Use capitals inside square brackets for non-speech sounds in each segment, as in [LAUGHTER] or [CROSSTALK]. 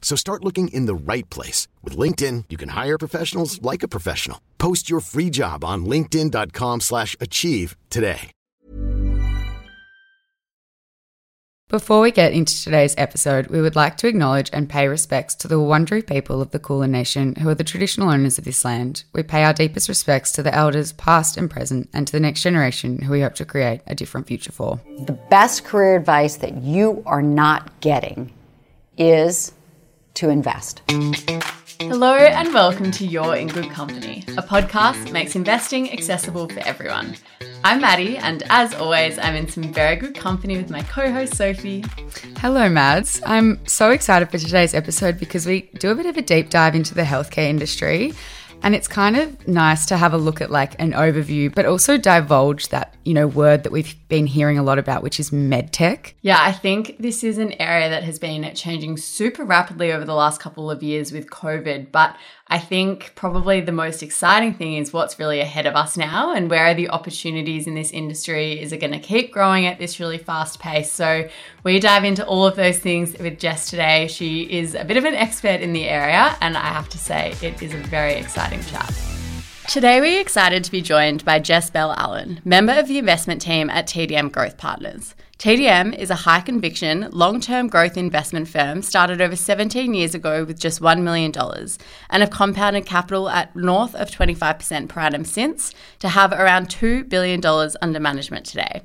So start looking in the right place. With LinkedIn, you can hire professionals like a professional. Post your free job on linkedin.com slash achieve today. Before we get into today's episode, we would like to acknowledge and pay respects to the Wurundjeri people of the Kulin Nation, who are the traditional owners of this land. We pay our deepest respects to the elders, past and present, and to the next generation, who we hope to create a different future for. The best career advice that you are not getting is to invest. Hello and welcome to You're in Good Company, a podcast that makes investing accessible for everyone. I'm Maddie, and as always, I'm in some very good company with my co host Sophie. Hello, Mads. I'm so excited for today's episode because we do a bit of a deep dive into the healthcare industry. And it's kind of nice to have a look at like an overview, but also divulge that, you know, word that we've been hearing a lot about, which is medtech. Yeah, I think this is an area that has been changing super rapidly over the last couple of years with COVID. But I think probably the most exciting thing is what's really ahead of us now and where are the opportunities in this industry? Is it going to keep growing at this really fast pace? So, we dive into all of those things with Jess today. She is a bit of an expert in the area, and I have to say, it is a very exciting chat. Today, we're excited to be joined by Jess Bell Allen, member of the investment team at TDM Growth Partners. TDM is a high conviction, long term growth investment firm started over 17 years ago with just $1 million and have compounded capital at north of 25% per annum since to have around $2 billion under management today.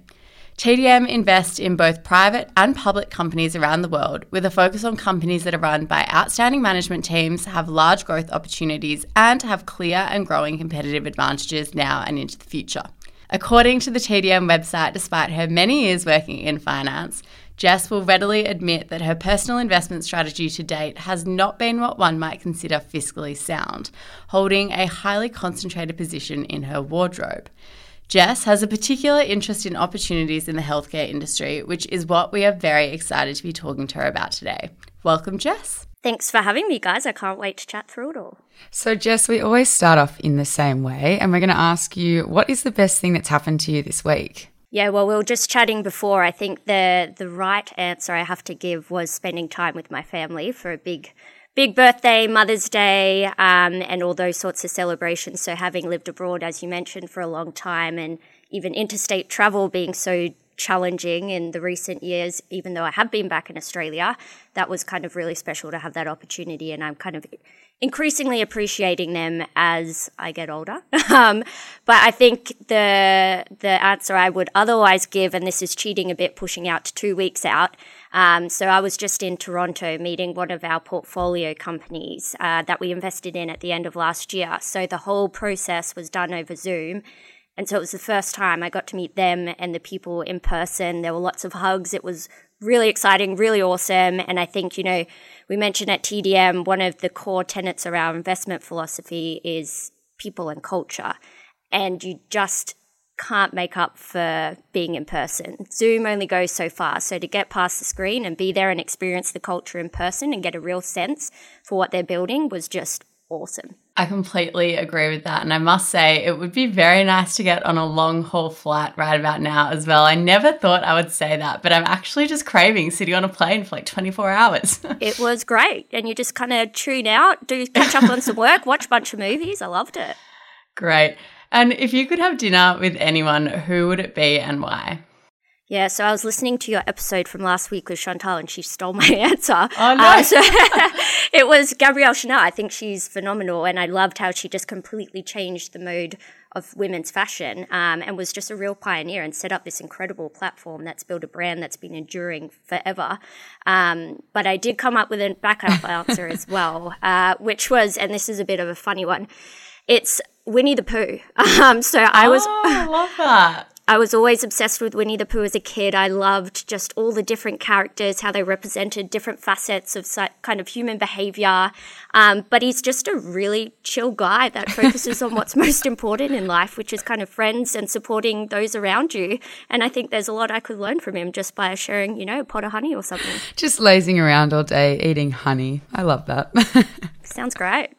TDM invests in both private and public companies around the world with a focus on companies that are run by outstanding management teams, have large growth opportunities, and have clear and growing competitive advantages now and into the future. According to the TDM website, despite her many years working in finance, Jess will readily admit that her personal investment strategy to date has not been what one might consider fiscally sound, holding a highly concentrated position in her wardrobe. Jess has a particular interest in opportunities in the healthcare industry, which is what we are very excited to be talking to her about today. Welcome, Jess. Thanks for having me, guys. I can't wait to chat through it all. So, Jess, we always start off in the same way, and we're going to ask you what is the best thing that's happened to you this week? Yeah, well, we were just chatting before. I think the the right answer I have to give was spending time with my family for a big, big birthday, Mother's Day, um, and all those sorts of celebrations. So, having lived abroad, as you mentioned, for a long time, and even interstate travel being so challenging in the recent years, even though I have been back in Australia, that was kind of really special to have that opportunity. And I'm kind of increasingly appreciating them as I get older. [LAUGHS] um, but I think the the answer I would otherwise give, and this is cheating a bit, pushing out to two weeks out. Um, so I was just in Toronto meeting one of our portfolio companies uh, that we invested in at the end of last year. So the whole process was done over Zoom. And so it was the first time I got to meet them and the people in person. There were lots of hugs. It was really exciting, really awesome. And I think, you know, we mentioned at TDM, one of the core tenets around investment philosophy is people and culture. And you just can't make up for being in person. Zoom only goes so far. So to get past the screen and be there and experience the culture in person and get a real sense for what they're building was just awesome. I completely agree with that. And I must say, it would be very nice to get on a long haul flight right about now as well. I never thought I would say that, but I'm actually just craving sitting on a plane for like 24 hours. [LAUGHS] it was great. And you just kind of tune out, do catch up on some work, watch a bunch of movies. I loved it. Great. And if you could have dinner with anyone, who would it be and why? Yeah, so I was listening to your episode from last week with Chantal, and she stole my [LAUGHS] answer. Oh no! Uh, so [LAUGHS] it was Gabrielle Chanel. I think she's phenomenal, and I loved how she just completely changed the mode of women's fashion, um, and was just a real pioneer and set up this incredible platform that's built a brand that's been enduring forever. Um, but I did come up with a backup [LAUGHS] answer as well, uh, which was, and this is a bit of a funny one. It's Winnie the Pooh. Um, so I was. Oh, I love that. I was always obsessed with Winnie the Pooh as a kid. I loved just all the different characters, how they represented different facets of kind of human behavior. Um, but he's just a really chill guy that [LAUGHS] focuses on what's most important in life, which is kind of friends and supporting those around you. And I think there's a lot I could learn from him just by sharing, you know, a pot of honey or something. [LAUGHS] Just lazing around all day eating honey. I love that. [LAUGHS] Sounds great.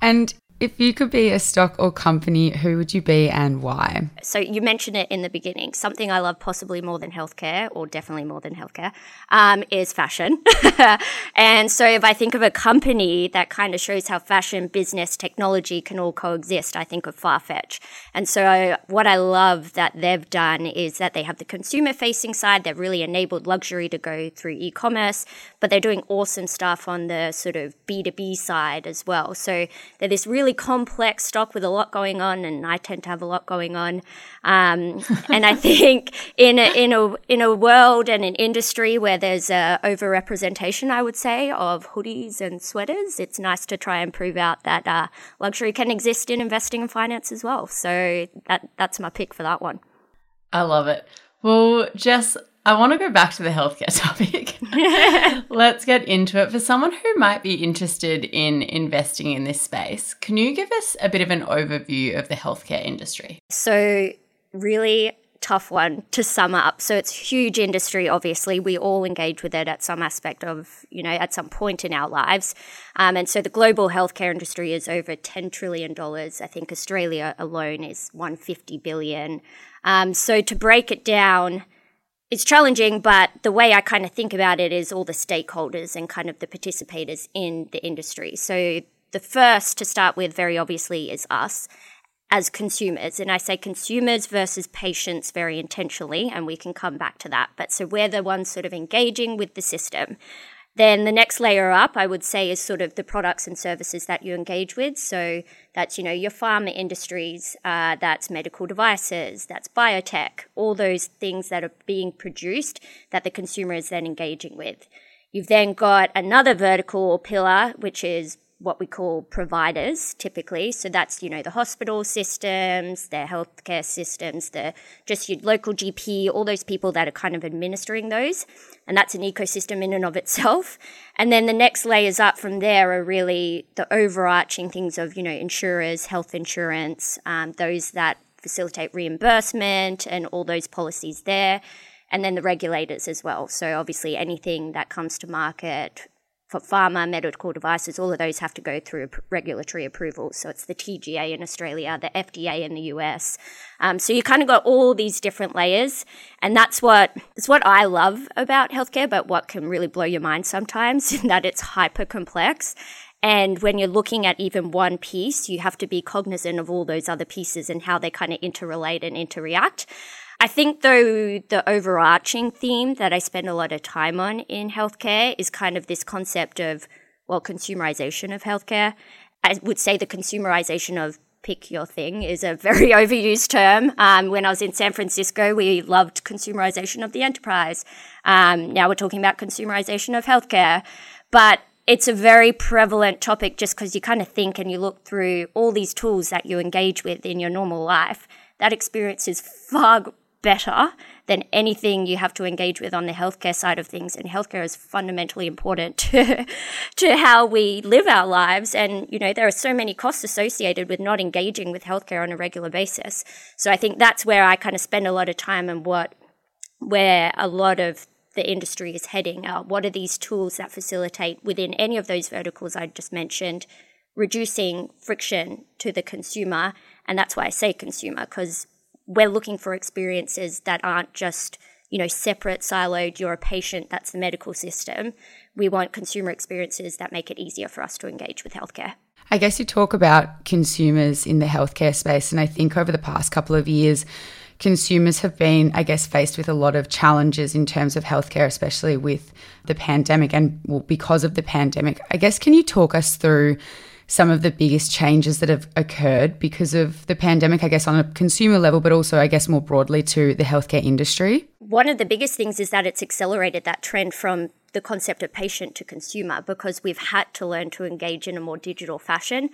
and if you could be a stock or company, who would you be and why? So, you mentioned it in the beginning. Something I love possibly more than healthcare, or definitely more than healthcare, um, is fashion. [LAUGHS] and so, if I think of a company that kind of shows how fashion, business, technology can all coexist, I think of Farfetch. And so, what I love that they've done is that they have the consumer facing side, they've really enabled luxury to go through e commerce, but they're doing awesome stuff on the sort of B2B side as well. So, they're this really really complex stock with a lot going on, and I tend to have a lot going on. Um, [LAUGHS] and I think in a, in a in a world and an industry where there's a overrepresentation, I would say, of hoodies and sweaters, it's nice to try and prove out that uh, luxury can exist in investing and finance as well. So that that's my pick for that one. I love it. Well, Jess, I want to go back to the healthcare [LAUGHS] topic. [LAUGHS] Let's get into it. For someone who might be interested in investing in this space, can you give us a bit of an overview of the healthcare industry? So, really tough one to sum up. So it's huge industry obviously. We all engage with it at some aspect of, you know, at some point in our lives. Um, and so the global healthcare industry is over 10 trillion dollars. I think Australia alone is 150 billion. Um, so to break it down, it's challenging, but the way I kind of think about it is all the stakeholders and kind of the participators in the industry. So the first to start with, very obviously, is us as consumers. And I say consumers versus patients very intentionally, and we can come back to that. But so we're the ones sort of engaging with the system. Then the next layer up, I would say, is sort of the products and services that you engage with. So that's, you know, your pharma industries, uh, that's medical devices, that's biotech, all those things that are being produced that the consumer is then engaging with. You've then got another vertical pillar, which is what we call providers typically. So that's, you know, the hospital systems, their healthcare systems, the just your local GP, all those people that are kind of administering those. And that's an ecosystem in and of itself. And then the next layers up from there are really the overarching things of, you know, insurers, health insurance, um, those that facilitate reimbursement and all those policies there. And then the regulators as well. So obviously anything that comes to market for pharma, medical devices, all of those have to go through regulatory approval. So it's the TGA in Australia, the FDA in the US. Um, so you kind of got all these different layers, and that's what it's what I love about healthcare, but what can really blow your mind sometimes [LAUGHS] in that it's hyper complex. And when you're looking at even one piece, you have to be cognizant of all those other pieces and how they kind of interrelate and interact. I think, though, the overarching theme that I spend a lot of time on in healthcare is kind of this concept of, well, consumerization of healthcare. I would say the consumerization of pick your thing is a very [LAUGHS] overused term. Um, when I was in San Francisco, we loved consumerization of the enterprise. Um, now we're talking about consumerization of healthcare. But it's a very prevalent topic just because you kind of think and you look through all these tools that you engage with in your normal life. That experience is far better than anything you have to engage with on the healthcare side of things. And healthcare is fundamentally important [LAUGHS] to, to how we live our lives. And, you know, there are so many costs associated with not engaging with healthcare on a regular basis. So I think that's where I kind of spend a lot of time and what, where a lot of the industry is heading. Uh, what are these tools that facilitate within any of those verticals I just mentioned, reducing friction to the consumer? And that's why I say consumer, because we're looking for experiences that aren't just you know separate siloed you're a patient that's the medical system. We want consumer experiences that make it easier for us to engage with healthcare. I guess you talk about consumers in the healthcare space and i think over the past couple of years consumers have been i guess faced with a lot of challenges in terms of healthcare especially with the pandemic and because of the pandemic. I guess can you talk us through some of the biggest changes that have occurred because of the pandemic, I guess, on a consumer level, but also, I guess, more broadly to the healthcare industry? One of the biggest things is that it's accelerated that trend from the concept of patient to consumer because we've had to learn to engage in a more digital fashion.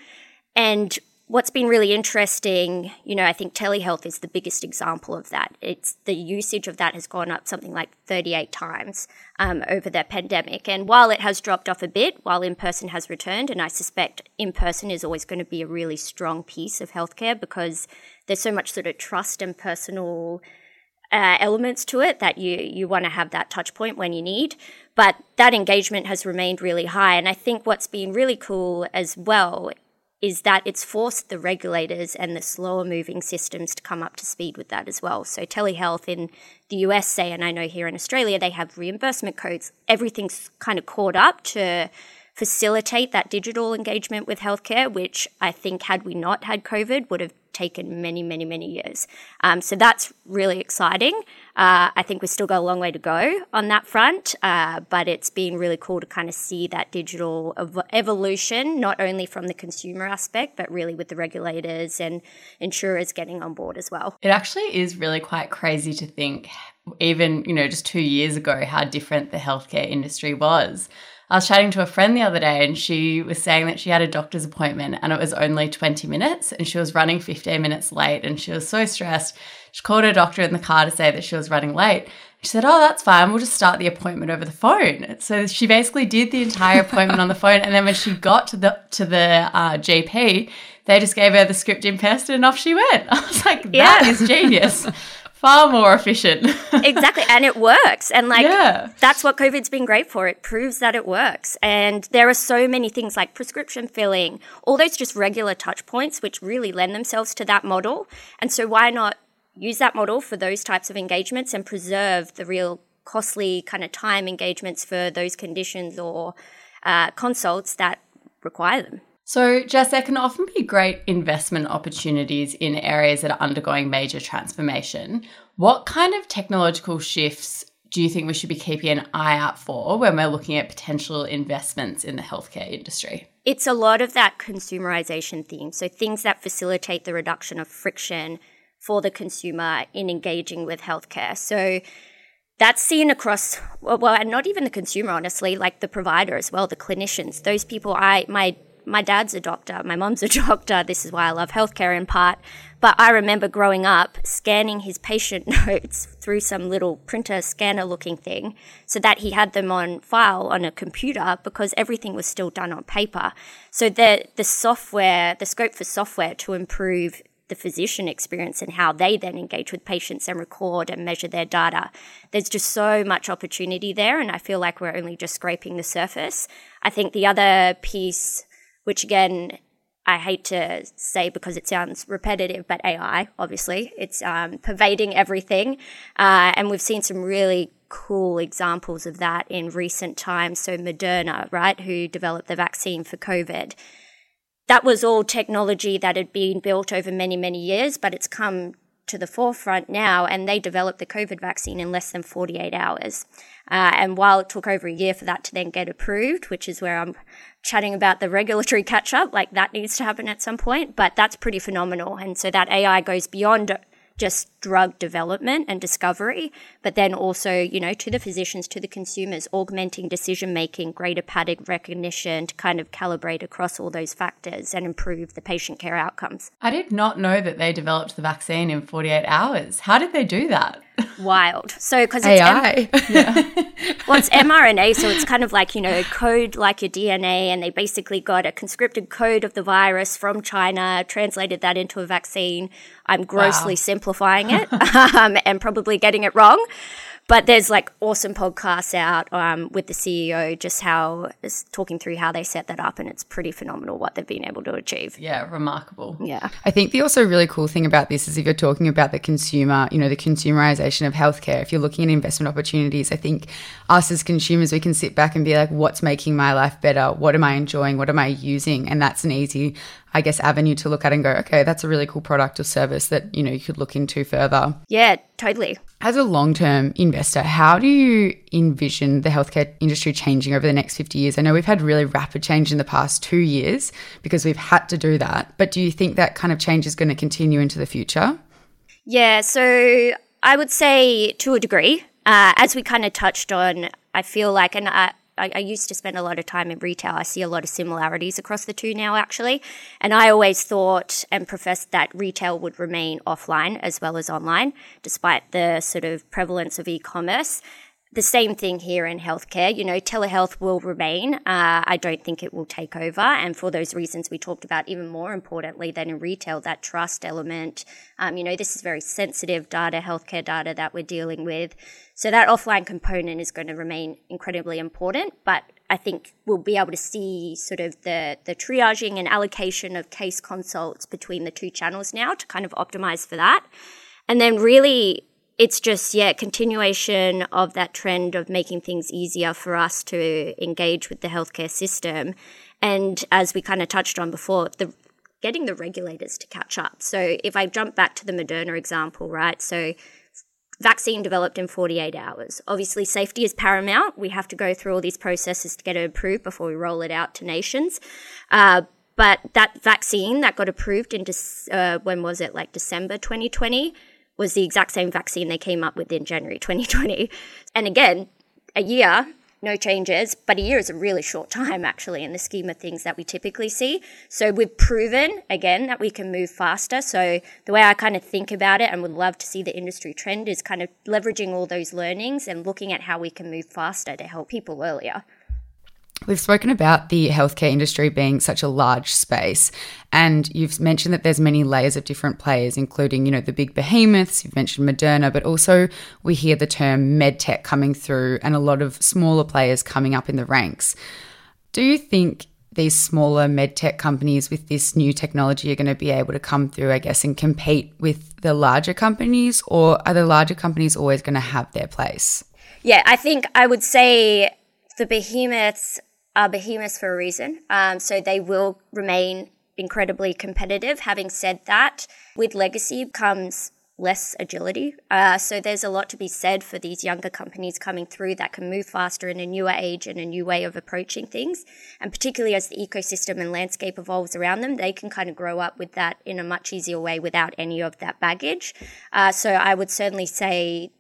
And what's been really interesting, you know, I think telehealth is the biggest example of that. It's the usage of that has gone up something like 38 times um, over the pandemic. And while it has dropped off a bit, while in person has returned, and I suspect in person is always going to be a really strong piece of healthcare because there's so much sort of trust and personal uh, elements to it that you you want to have that touch point when you need. But that engagement has remained really high, and I think what's been really cool as well is that it's forced the regulators and the slower moving systems to come up to speed with that as well. So telehealth in the US say, and I know here in Australia they have reimbursement codes. Everything's kind of caught up to facilitate that digital engagement with healthcare, which I think had we not had COVID would have taken many, many, many years. Um, so that's really exciting. Uh, I think we've still got a long way to go on that front, uh, but it's been really cool to kind of see that digital ev- evolution, not only from the consumer aspect, but really with the regulators and insurers getting on board as well. It actually is really quite crazy to think, even, you know, just two years ago, how different the healthcare industry was. I was chatting to a friend the other day and she was saying that she had a doctor's appointment and it was only 20 minutes and she was running 15 minutes late and she was so stressed. She called her doctor in the car to say that she was running late. She said, Oh, that's fine. We'll just start the appointment over the phone. So she basically did the entire appointment on the phone. And then when she got to the to the uh, GP, they just gave her the script in person and off she went. [LAUGHS] I was like, that Yeah. is genius. Far more efficient. [LAUGHS] exactly and it works and like Yeah. that's what covid's been great for it proves that it works and there are so many things like prescription filling all those just regular touch points which really lend themselves to that model and so why not use that model for those types of engagements and preserve the real costly kind of time engagements for those conditions or uh, consults that require them So, Jess, there can often be great investment opportunities in areas that are undergoing major transformation. What kind of technological shifts do you think we should be keeping an eye out for when we're looking at potential investments in the healthcare industry? it's a lot of that consumerization theme. So things that facilitate the reduction of friction for the consumer in engaging with healthcare. So that's seen across well, and not even the consumer honestly like the provider as well the clinicians. Those people i my my dad's a doctor my mom's a [LAUGHS] doctor. This is why i love healthcare in part. But i remember growing up scanning his patient [LAUGHS] notes through some little printer scanner looking thing so that he had them on file on a computer because everything was still done on paper. So the the software the scope for software to improve the physician experience and how they then engage with patients and record and measure their data. There's just so much opportunity there, and I feel like we're only just scraping the surface. I think the other piece, which again, I hate to say because it sounds repetitive, but AI, obviously, it's um, pervading everything. Uh, and we've seen some really cool examples of that in recent times. So, Moderna, right, who developed the vaccine for COVID that was all technology that had been built over many, many years, but it's come to the forefront now, and they developed the COVID vaccine in less than 48 hours. Uh, and while it took over a year for that to then get approved, which is where I'm chatting about the regulatory [LAUGHS] catch up, like that needs to happen at some point, but that's pretty phenomenal. And so that AI goes beyond just drug development and discovery, but then also, you know, to the physicians, to the consumers, augmenting decision making, greater pattern recognition to kind of calibrate across all those factors and improve the patient care outcomes. I did not know that they developed the vaccine in 48 hours. How did they do that? Wild. So, because it's AI. [LAUGHS] well, it's mRNA, so it's kind of like, you know, code like your DNA, and they basically got a conscripted code of the virus from China, translated that into a vaccine. I'm grossly Wow. simplifying it [LAUGHS] um, and probably getting it wrong. But there's like awesome podcasts out um, with the CEO, just how is talking through how they set that up, and it's pretty phenomenal what they've been able to achieve. Yeah, remarkable. Yeah. I think the also really cool thing about this is if you're talking about the consumer, you know, the consumerization of healthcare, if you're looking at investment opportunities, I think us as consumers, we can sit back and be like, what's making my life better? What am I enjoying? What am I using? And that's an easy, I guess, avenue to look at and go, okay, that's a really cool product or service that, you know, you could look into further. Yeah, totally. As a long term investor, how do you envision the healthcare industry changing over the next 50 years? I know we've had really rapid change in the past two years because we've had to do that. But do you think that kind of change is going to continue into the future? Yeah, so I would say to a degree, uh, as we kind of touched on, I feel like, and I, I, I, used to spend a lot of time in retail. I see a lot of similarities across the two now, actually. And I always thought and professed that retail would remain offline as well as online, despite the sort of prevalence of e commerce the same thing here in healthcare. You know, telehealth will remain. Uh, I don't think it will take over. And for those reasons we talked about, even more importantly than in retail, that trust element. Um, you know, this is very sensitive data, healthcare data that we're dealing with. So that offline component is going to remain incredibly important. But I think we'll be able to see sort of the, the triaging and allocation of case consults between the two channels now to kind of optimize for that. And then really it's just yeah continuation of that trend of making things easier for us to engage with the healthcare system. And as we kind of touched on before the getting the regulators to catch up. So if i jump back to the moderna example right so vaccine developed in 48 hours. Obviously safety is paramount. We have to go through all these processes to get it approved before we roll it out to nations. Uh, but that vaccine that got approved in De- uh, when was it? Like december 2020 was the exact same vaccine they came up with in January [LAUGHS] 2020. And again, a year, no changes, but a year is a really short time actually in the scheme of things that we typically see. So we've proven again that we can move faster. So the way I kind of think about it and would love to see the industry trend is kind of leveraging all those learnings and looking at how we can move faster to help people earlier. We've spoken about the healthcare industry being such a large space, and you've mentioned that there's many layers of different players, including, you know, the big behemoths. You've mentioned Moderna, but also we hear the term medtech coming through, and a lot of smaller players coming up in the ranks. Do you think these smaller medtech companies with this new technology are going to be able to come through, I guess, and compete with the larger companies, or are the larger companies always going to have their place? Yeah, I think I would say the behemoths are behemoths for a reason. Um, so they will remain incredibly competitive. Having said that, with legacy comes less agility. Uh, so there's a lot to be said for these younger companies coming through that can move faster in a newer age and a new way of approaching things. And particularly as the ecosystem and landscape evolves around them, they can kind of grow up with that in a much easier way without any of that baggage. Uh, so I would certainly say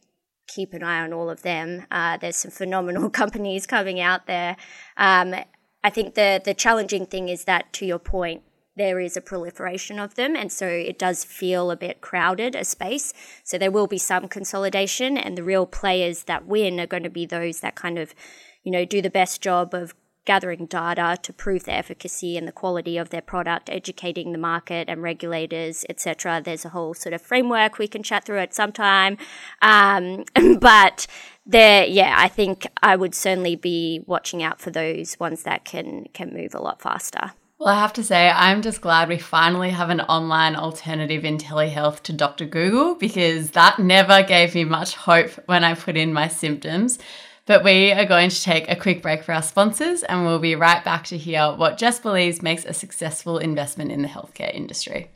keep an eye on all of them. Uh, there's some phenomenal [LAUGHS] companies coming out there. Um, I think the the challenging thing is that, to your point, there is a proliferation of them, and so it does feel a bit crowded a space. So there will be some consolidation, and the real players that win are going to be those that kind of, you know, do the best job of gathering data to prove the efficacy and the quality of their product, educating the market and regulators, etc. There's a whole sort of framework we can chat through at some time, um, [LAUGHS] but there, yeah, I think I would certainly be watching out for those ones that can can move a lot faster. Well, I have to say, I'm just glad we finally have an online alternative in telehealth to Dr. Google because that never gave me much hope when I put in my symptoms. But we are going to take a quick break for our sponsors and we'll be right back to hear what Jess believes makes a successful investment in the healthcare industry.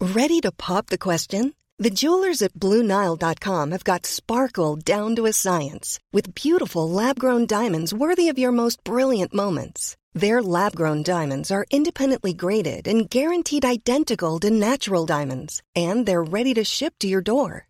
Ready to pop the question? The jewelers at Bluenile.com have got sparkle down to a science with beautiful lab grown diamonds worthy of your most brilliant moments. Their lab grown diamonds are independently graded and guaranteed identical to natural diamonds, and they're ready to ship to your door.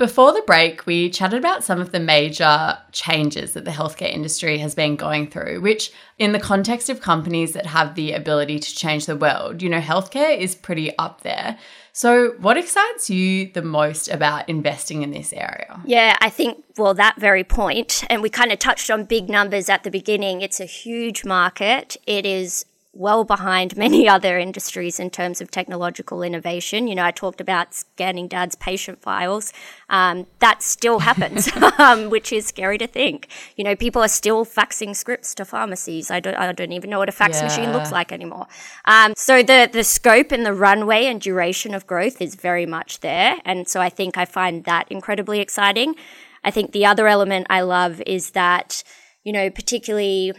Before the break, we chatted about some of the major changes that the healthcare industry has been going through, which, in the context of companies that have the ability to change the world, you know, healthcare is pretty up there. So, what excites you the most about investing in this area? Yeah, I think, well, that very point, and we kind of touched on big numbers at the beginning. It's a huge market. It is well behind many [LAUGHS] other industries in terms of technological innovation. You know, I talked about scanning dad's patient files. Um, that still happens, [LAUGHS] um, which is scary to think. You know, people are still faxing scripts to pharmacies. I don't, I don't even know what a fax yeah. machine looks like anymore. Um, so the, the scope and the runway and duration of growth is very much there. And so I think I find that incredibly exciting. I think the other element I love is that, you know, particularly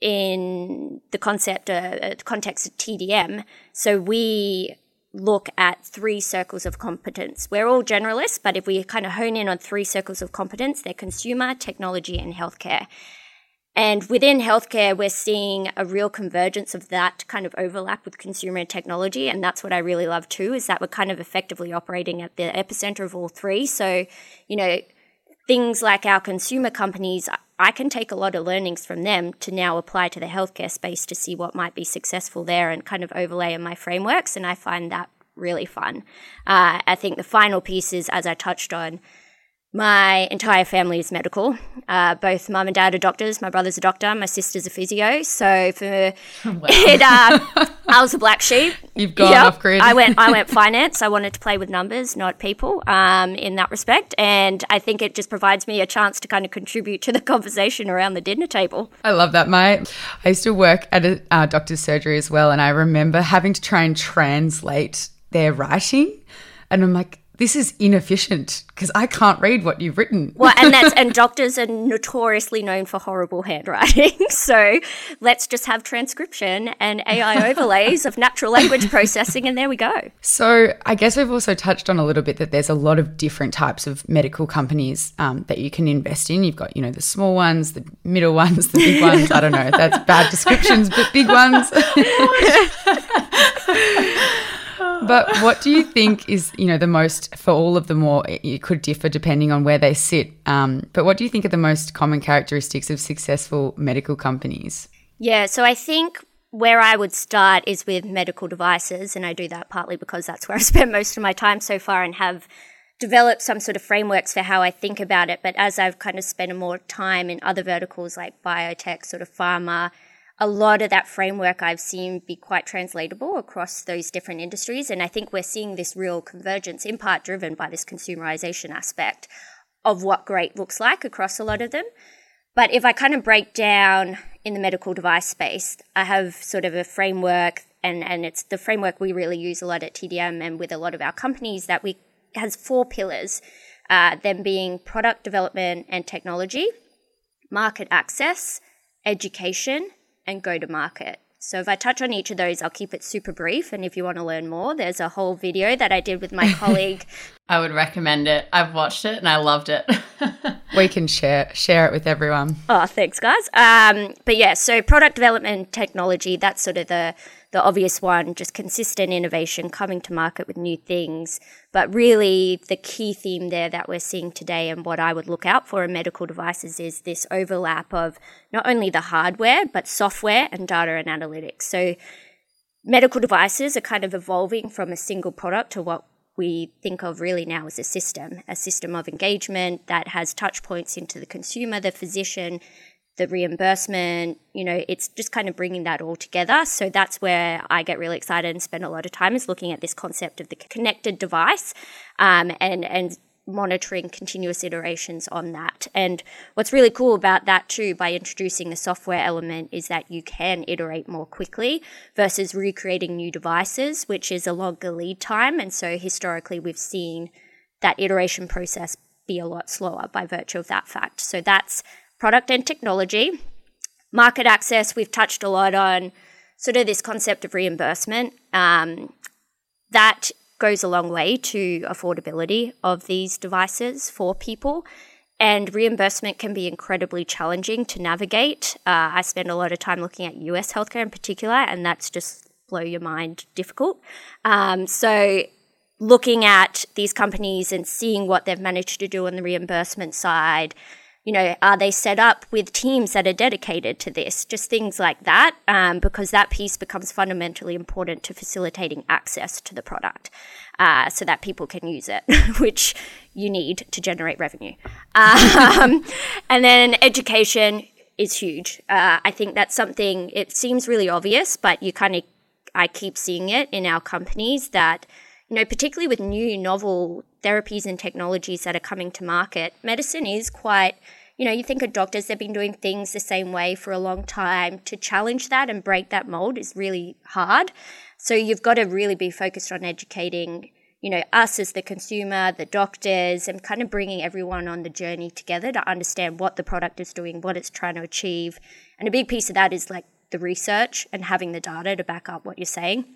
in the concept, uh, context of TDM. So we look at three circles of competence. We're all generalists, but if we kind of hone in on three circles of competence, they're consumer, technology, and healthcare. And within healthcare, we're seeing a real convergence of that kind of overlap with consumer and technology. And that's what I really love too, is that we're kind of effectively operating at the epicenter of all three. So, you know, things like our consumer companies, I can take a lot of learnings from them to now apply to the healthcare space to see what might be successful there and kind of overlay in my frameworks. And I find that really fun. Uh, I think the final piece is, as I touched on, my entire family is medical. Uh, both mum and dad are doctors. My brother's a doctor. My sister's a physio. So for [LAUGHS] [LAUGHS] wow. it, uh, I was a [LAUGHS] black sheep. You've gone yep. off grid. I went. I went finance. I wanted to play with numbers, not people. Um, in that respect, and I think it just provides me a chance to kind of contribute to the conversation around the dinner table. I love that, mate. I used to work at a uh, doctor's surgery as well, and I remember having to try and translate their writing, and I'm like this is inefficient because I can't read what you've written. Well, and that's [LAUGHS] and doctors are notoriously known for horrible handwriting. [LAUGHS] So let's just have transcription and AI [LAUGHS] overlays of natural language processing, and there we go. So I guess we've also touched on a little bit that there's a lot of different types of medical companies um, that you can invest in. You've got you know the small ones, the middle ones, the big ones. I don't know. That's bad descriptions, but big ones. But what do you think is you know the most for all of them or it could differ depending on where they sit um, but what do you think are the most common characteristics of successful medical companies yeah so i think where I would start is with medical devices, and I do that partly because that's where I've [LAUGHS] spent most of my time so far and have developed some sort of frameworks for how I think about it. But as I've kind of spent more time in other verticals like biotech, sort of pharma, a lot of that framework I've seen be quite translatable across those different industries. And I think we're seeing this real convergence, in part driven by this consumerization aspect of what great looks like across a lot of them. But if I kind of break down in the medical device space, I have sort of a framework, and, and it's the framework we really use a lot at TDM and with a lot of our companies that we has four pillars, uh, them being product development and technology, market access, education, and go to market. So if I touch on each of those, I'll keep it super brief. And if you want to learn more, there's a whole video that I did with my [LAUGHS] colleague. I would recommend it. I've watched it and I loved it. [LAUGHS] we can share share it with everyone. Oh, thanks, guys. Um, but yeah, so product development technology, that's sort of the the obvious one, just consistent innovation, coming to market with new things. But really, the key theme there that we're seeing today and what I would look out for in medical devices is this overlap of not only the hardware, but software and data and analytics. So, medical devices are kind of evolving from a single product to what we think of really now as a system, a system of engagement that has touch points into the consumer, the physician, the reimbursement, you know, it's just kind of bringing that all together. So that's where I get really excited and spend a lot of time is looking at this concept of the connected device um, and and monitoring continuous iterations on that. And what's really cool about that too, by introducing the software element, is that you can iterate more quickly versus recreating new devices, which is a longer lead time. And so historically, we've seen that iteration process be a lot slower by virtue of that fact. So that's product and technology. Market access, we've touched a lot on sort of this concept of reimbursement. Um, that goes a long way to affordability of these devices for people. And reimbursement can be incredibly challenging to navigate. Uh, I spend a lot of time looking at US healthcare in particular, and that's just blow your mind difficult. Um, so, looking at these companies and seeing what they've managed to do on the reimbursement side, you know, are they set up with teams that are dedicated to this? Just things like that, um, because that piece becomes fundamentally important to facilitating access to the product uh, so that people can use it, [LAUGHS] which you need to generate revenue. Um, [LAUGHS] and then education, is huge. Uh, I think that's something, it seems really obvious, but you kind of, I keep seeing it in our companies that, you know, particularly with new novel therapies and technologies that are coming to market, medicine is quite, you know, you think of doctors, they've been doing things the same way for a long time. To challenge that and break that mold is really hard. So you've got to really be focused on educating you know, us as the consumer, the doctors, and kind of bringing everyone on the journey together to understand what the product is doing, what it's trying to achieve. And a big piece of that is like the research and having the data to back up what you're saying.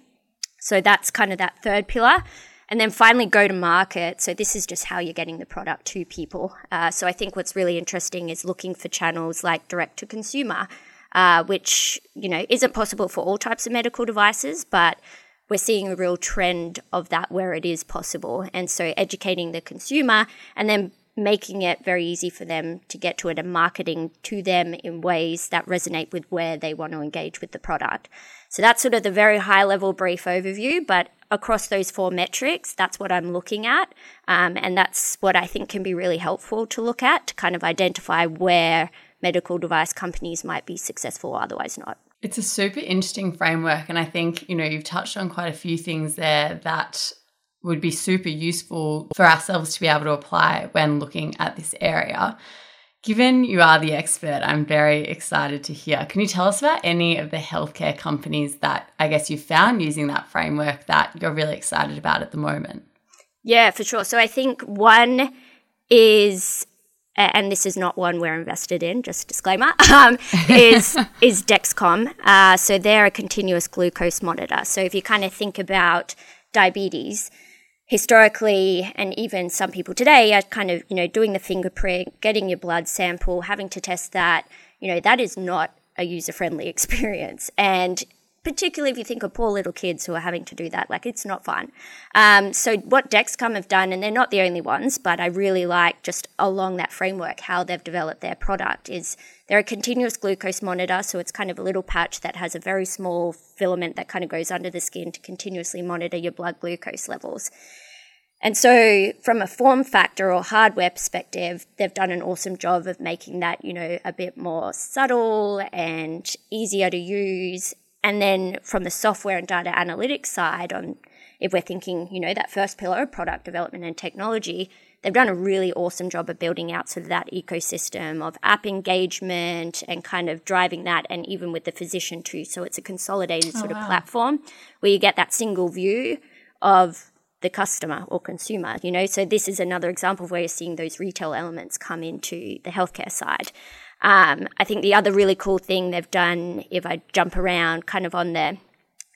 So that's kind of that third pillar. And then finally, go to market. So, this is just how you're getting the product to people. Uh, so, I think what's really interesting is looking for channels like direct to consumer, uh, which, you know, isn't possible for all types of medical devices, but we're seeing a real trend of that where it is possible. And so educating the consumer and then making it very easy for them to get to it and marketing to them in ways that resonate with where they want to engage with the product. So that's sort of the very high level brief overview, but across those four metrics, that's what I'm looking at. Um, and that's what I think can be really helpful to look at to kind of identify where medical device companies might be successful or otherwise not. It's a super interesting framework. And I think, you know, you've touched on quite a few things there that would be super useful for ourselves to be able to apply when looking at this area. Given you are the expert, I'm very excited to hear. Can you tell us about any of the healthcare companies that I guess you found using that framework that you're really excited about at the moment? Yeah, for sure. So I think one is and this is not one we're invested in, just a disclaimer, [LAUGHS] um, is [LAUGHS] is Dexcom. Uh, so they're a continuous glucose monitor. So if you kind of think about diabetes, historically, and even some people today are kind of you know doing the fingerprint getting your blood sample, having to test that. You know that is not a user friendly [LAUGHS] experience, and particularly if you think of poor little kids who are having to do that. Like, it's not fun. Um, so, what Dexcom have done, and they're not the only ones, but I really like just along that framework how they've developed their product is they're a continuous glucose monitor. So, it's kind of a little patch that has a very small filament that kind of goes under the skin to continuously monitor your blood glucose levels. And so, from a form factor or hardware perspective, they've done an awesome job of making that, you know, a bit more subtle and easier to use and then from the software and data analytics side, on if we're thinking, you know, that first pillar of product development and technology, they've done a really awesome job of building out sort of that ecosystem of app engagement and kind of driving that and even with the physician too. So it's a consolidated oh, sort wow. of platform where you get that single view of the customer or consumer, you know. So this is another example of where you're seeing those retail elements come into the healthcare side. Um, I think the other really cool thing they've done, if I jump around kind of on the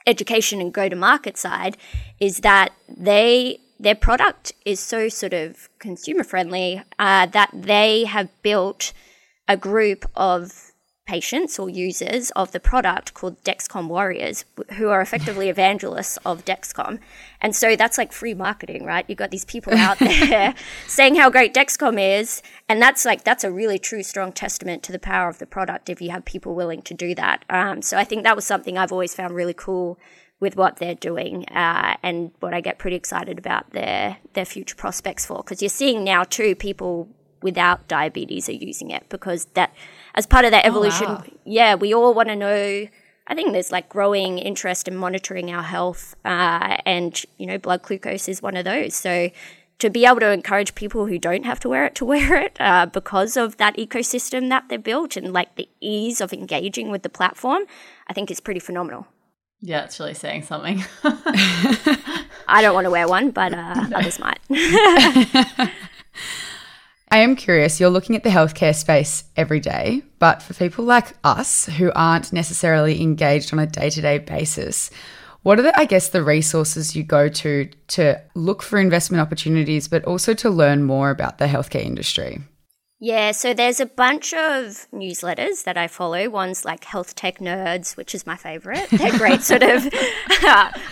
education and go to market side, is that they their product is so sort of consumer friendly uh, that they have built a group of patients or users of the product called Dexcom Warriors, who are effectively [LAUGHS] evangelists of Dexcom. And so that's like free marketing, right? You've got these people out [LAUGHS] there [LAUGHS] saying how great Dexcom is. And that's like, that's a really true, strong testament to the power of the product if you have people willing to do that. Um, so I think that was something I've always found really cool with what they're doing uh, and what I get pretty excited about their their future prospects for because you're seeing now too people without diabetes are using it because that as part of that oh, evolution, oh, wow. yeah, we all want to know. I think there's like growing interest in monitoring our health, uh, and you know, blood glucose is one of those. So to be able to encourage people who don't have to wear it to [LAUGHS] wear it uh, because of that ecosystem that they've built and like the ease of engaging with the platform, I think is pretty phenomenal. Yeah, it's really saying something. [LAUGHS] I don't want to wear one, but uh, [LAUGHS] others might. I am curious, you're looking at the healthcare space every day, but for people like us who aren't necessarily engaged on a day to day basis, what are the, I guess, the resources you go to to look for investment opportunities, but also to learn more about the healthcare industry? Yeah, so there's a bunch of newsletters that I follow. One's like Health Tech Nerds, which is my favorite. They're great, sort of. [LAUGHS] [LAUGHS]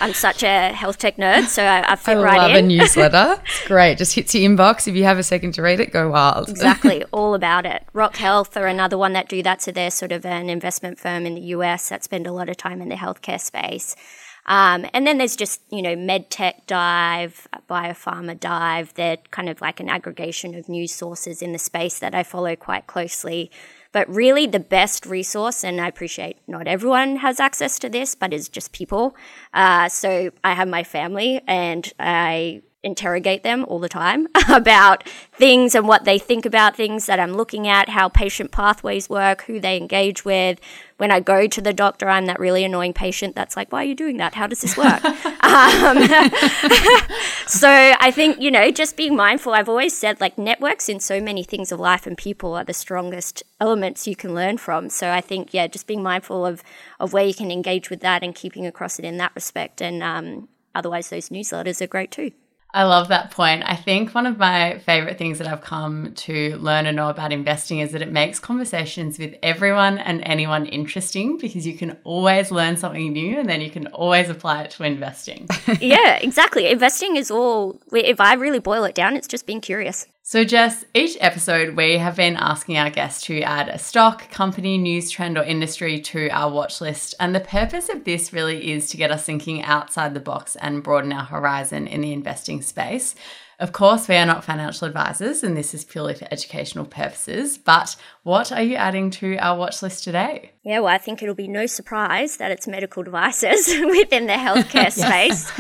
I'm such a health tech nerd, so I, I fit I right in. I love a newsletter. [LAUGHS] It's great. Just hits your inbox. If you have a second to read it, go wild. exactly, all about it. Rock Health are another one that do that. So they're sort of an investment firm in the US that spend a lot of time in the healthcare space. Um, and then there's just, you know, MedTech Dive, Biopharma Dive. They're kind of like an aggregation of news sources in the space that I follow quite closely. But really, the best resource, and I appreciate not everyone has access to this, but is just people. Uh, so I have my family, and I interrogate them all the time [LAUGHS] about things and what they think about things that I'm looking at, how patient pathways work, who they engage with. When I go to the doctor, I'm that really annoying patient that's like, why are you doing that? How does this work? [LAUGHS] um, [LAUGHS] so I think, you know, just being mindful, I've always said like networks in so many things of life and people are the strongest elements you can learn from. So I think, yeah, just being mindful of, of where you can engage with that and keeping across it in that respect. And um, otherwise, those newsletters are great too. I love that point. I think one of my favorite things that I've come to learn and know about investing is that it makes conversations with everyone and anyone interesting because you can always learn something new and then you can always apply it to investing. [LAUGHS] yeah, exactly. Investing is all, if I really boil it down, it's just being curious. So, Jess, each episode we have been asking our guests to add a stock, company, news trend, or industry to our watch list. And the purpose of this really is to get us thinking outside the box and broaden our horizon in the investing space. Of course, we are not financial advisors, and this is purely for educational purposes. But what are you adding to our watch list today? Yeah, well, I think it'll be no surprise that it's medical devices [LAUGHS] within the healthcare [LAUGHS] space.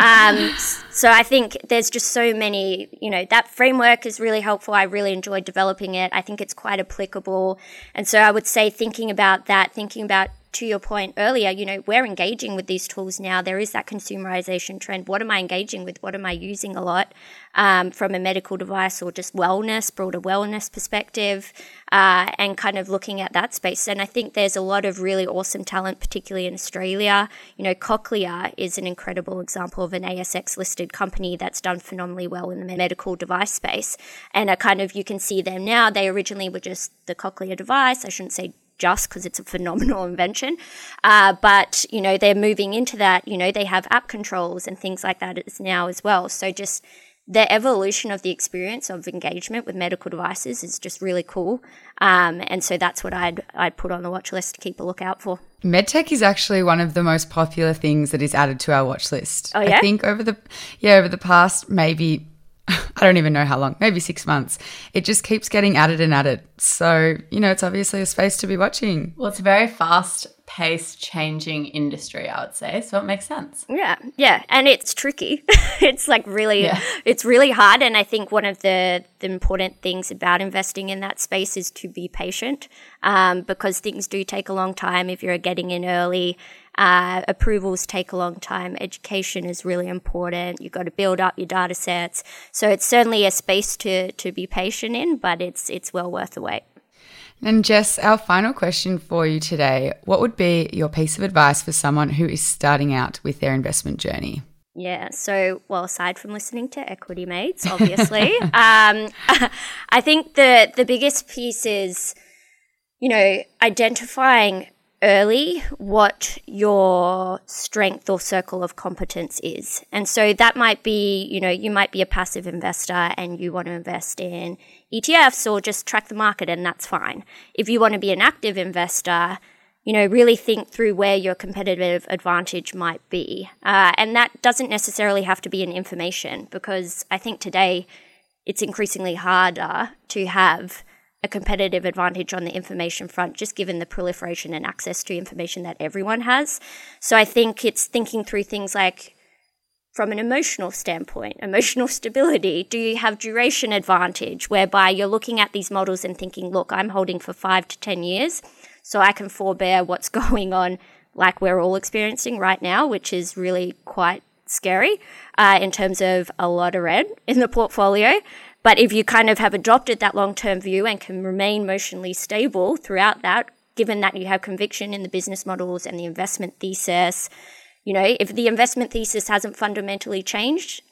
um, so I think there's just so many, you know, that framework is really helpful. I really enjoyed developing it. I think it's quite applicable. And so I would say thinking about that, thinking about to your point earlier, you know, we're engaging with these tools now. There is that consumerization trend. What am I engaging with? What am I using a lot um, from a medical device or just wellness, broader wellness perspective, uh, and kind of looking at that space? And I think there's a lot of really awesome talent, particularly in Australia. You know, Cochlear is an incredible example of an ASX listed company that's done phenomenally well in the medical device space. And a kind of, you can see them now. They originally were just the Cochlear device. I shouldn't say just because it's a phenomenal [LAUGHS] invention. Uh, but, you know, they're moving into that. You know, they have app controls and things like that now as well. So just the evolution of the experience of engagement with medical devices is just really cool. Um, and so that's what I'd, I'd put on the watch list to keep a lookout for. MedTech is actually one of the most popular things that is added to our watch list. Oh, yeah? I think over the, yeah, over the past maybe [LAUGHS] I don't even know how long, maybe six months. It just keeps getting added and added. So, you know, it's obviously a space to be watching. Well, it's very fast paced changing industry, I would say. So it makes sense. Yeah. Yeah. And it's tricky. [LAUGHS] it's like really, yeah. it's really hard. And I think one of the, the important things about investing in that space is to be patient um, because things do take a long time if you're getting in early. Uh, approvals take a long time. Education is really important. You've got to build up your data sets. So it's certainly a space to, to be patient in, but it's, it's well worth the wait. And Jess, our final question for you today what would be your piece of advice for someone who is starting out with their investment journey? Yeah. So, well, aside from listening to Equity Mates, [LAUGHS] obviously, um, [LAUGHS] I think the the biggest piece is, you know, identifying early what your strength or circle of competence is. And so that might be, you know, you might be a passive investor and you want to invest in ETFs or just track the market and that's fine. If you want to be an active investor, you know, really think through where your competitive advantage might be. Uh, and that doesn't necessarily have to be in information because I think today it's increasingly harder to have a competitive advantage on the information front, just given the proliferation and access to information that everyone has. So I think it's thinking through things like from an emotional standpoint, emotional stability. Do you have duration advantage whereby you're looking at these models and thinking, look, I'm holding for five to 10 years, so I can forbear what's [LAUGHS] going on like we're all experiencing right now, which is really quite scary uh, in terms of a lot of red in the portfolio. But if you kind of have adopted that long term view and can remain emotionally stable throughout that, given that you have conviction in the business models and the investment thesis, you know, if the investment thesis hasn't fundamentally changed,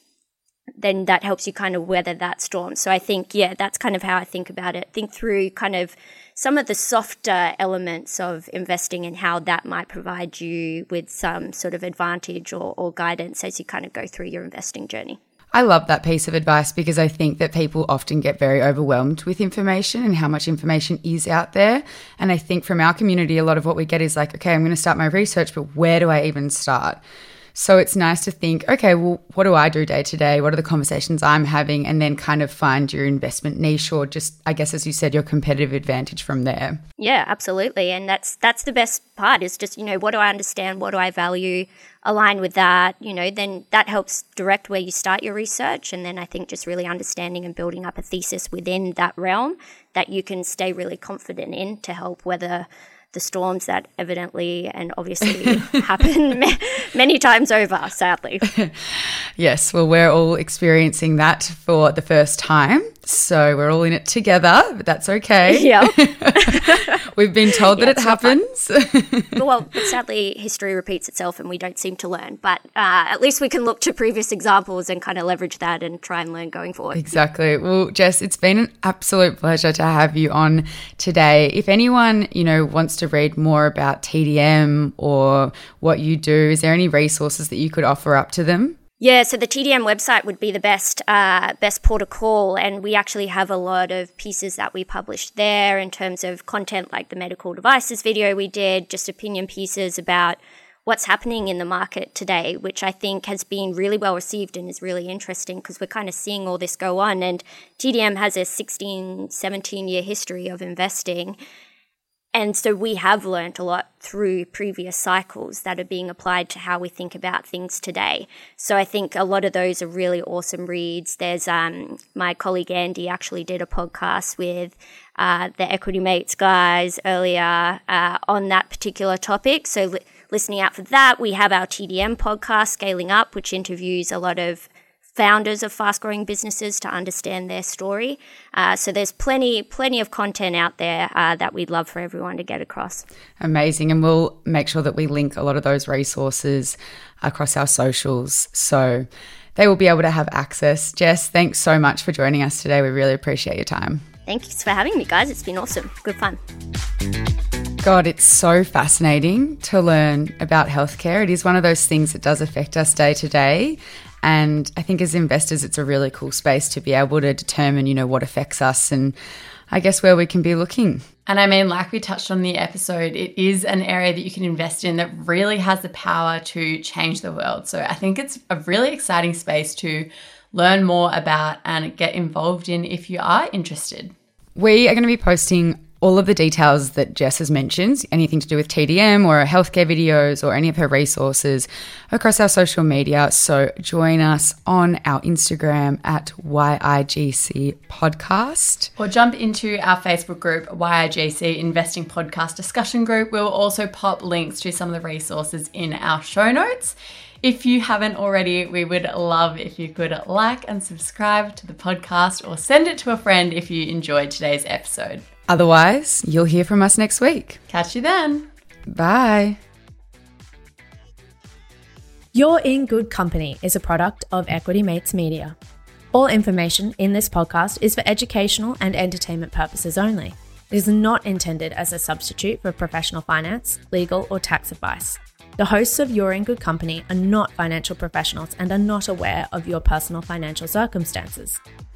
then that helps you kind of weather that storm. So I think, yeah, that's kind of how I think about it. Think through kind of some of the softer elements of investing and how that might provide you with some sort of advantage or, or guidance as you kind of go through your investing journey. I love that piece of advice because I think that people often get very overwhelmed with information and how much information is out there. And I think from our community, a lot of what we get is like, okay, I'm going to start my research, but where do I even start? So it's nice to think, okay, well, what do I do day to day? What are the conversations I'm having? And then kind of find your investment niche or just, I guess, as you said, your competitive advantage from there. Yeah, absolutely. And that's that's the best part is just, you know, what do I understand? What do I value? Align with that, you know, then that helps direct where you start your research. And then I think just really understanding and building up a thesis within that realm that you can stay really confident in to help weather the storms that evidently and obviously [LAUGHS] happen many times over, sadly. [LAUGHS] yes, well, we're all experiencing that for the first time. So we're all in it together, but that's okay. [LAUGHS] Yeah. [LAUGHS] We've been told yeah, that it happens. [LAUGHS] well, sadly, history repeats itself and we don't seem to learn. But uh, at least we can look to previous examples and kind of leverage that and try and learn going forward. Exactly. Well, Jess, it's been an absolute pleasure to have you on today. If anyone, you know, wants to read more about TDM or what you do, is there any resources that you could offer up to them? Yeah, so the TDM website would be the best uh, best port of call, and we actually have a lot of pieces that we publish there in terms of content, like the medical devices video we did, just opinion pieces about what's happening in the market today, which I think has been really well received and is really interesting because we're kind of seeing all this go on. And TDM has a 16, 17 year history of investing. And so we have learned a lot through previous cycles that are being applied to how we think about things today. So I think a lot of those are really awesome reads. There's um, my colleague Andy actually did a podcast with uh, the Equity Mates guys earlier uh, on that particular topic. So li- listening out for that, we have our TDM podcast, Scaling Up, which interviews a lot of founders of fast growing businesses to understand their story. Uh, so there's plenty, plenty of content out there uh, that we'd love for everyone to get across. Amazing. And we'll make sure that we link a lot of those resources across our socials. So they will be able to have access. Jess, thanks so much for joining us today. We really appreciate your time. Thanks for having me, guys. It's been awesome. Good fun. God, it's so fascinating to learn about healthcare. It is one of those things that does affect us day to day. And I think as investors, it's a really cool space to be able to determine, you know, what affects us and I guess where we can be looking. And I mean, like we touched on the episode, it is an area that you can invest in that really has the power to change the world. So I think it's a really exciting space to learn more about and get involved in if you are interested. We are going to be posting all of the details that Jess has mentioned, anything to do with TDM or healthcare videos or any of her resources across our social media. So join us on our Instagram at YIGC Podcast. Or jump into our Facebook group, YIGC Investing Podcast Discussion Group. We'll also pop links to some of the resources in our show notes. If you haven't already, we would love if you could like and subscribe to the podcast or send it to a friend if you enjoyed today's episode. Otherwise, you'll hear from us next week. Catch you then. Bye. You're in Good Company is a product of Equity Mates Media. All information in this podcast is for educational and entertainment purposes only. It is not intended as a substitute for professional finance, legal, or tax advice. The hosts of You're in Good Company are not financial professionals and are not aware of your personal financial circumstances.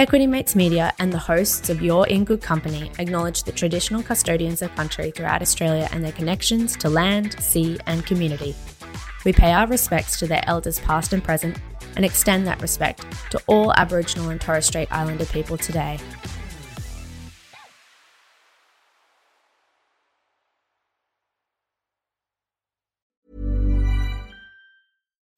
Equity Mates Media and the hosts of You're in Good Company acknowledge the traditional custodians of country throughout Australia and their connections to land, sea, and community. We pay our respects to their elders past and present and extend that respect to all Aboriginal and Torres Strait Islander people today.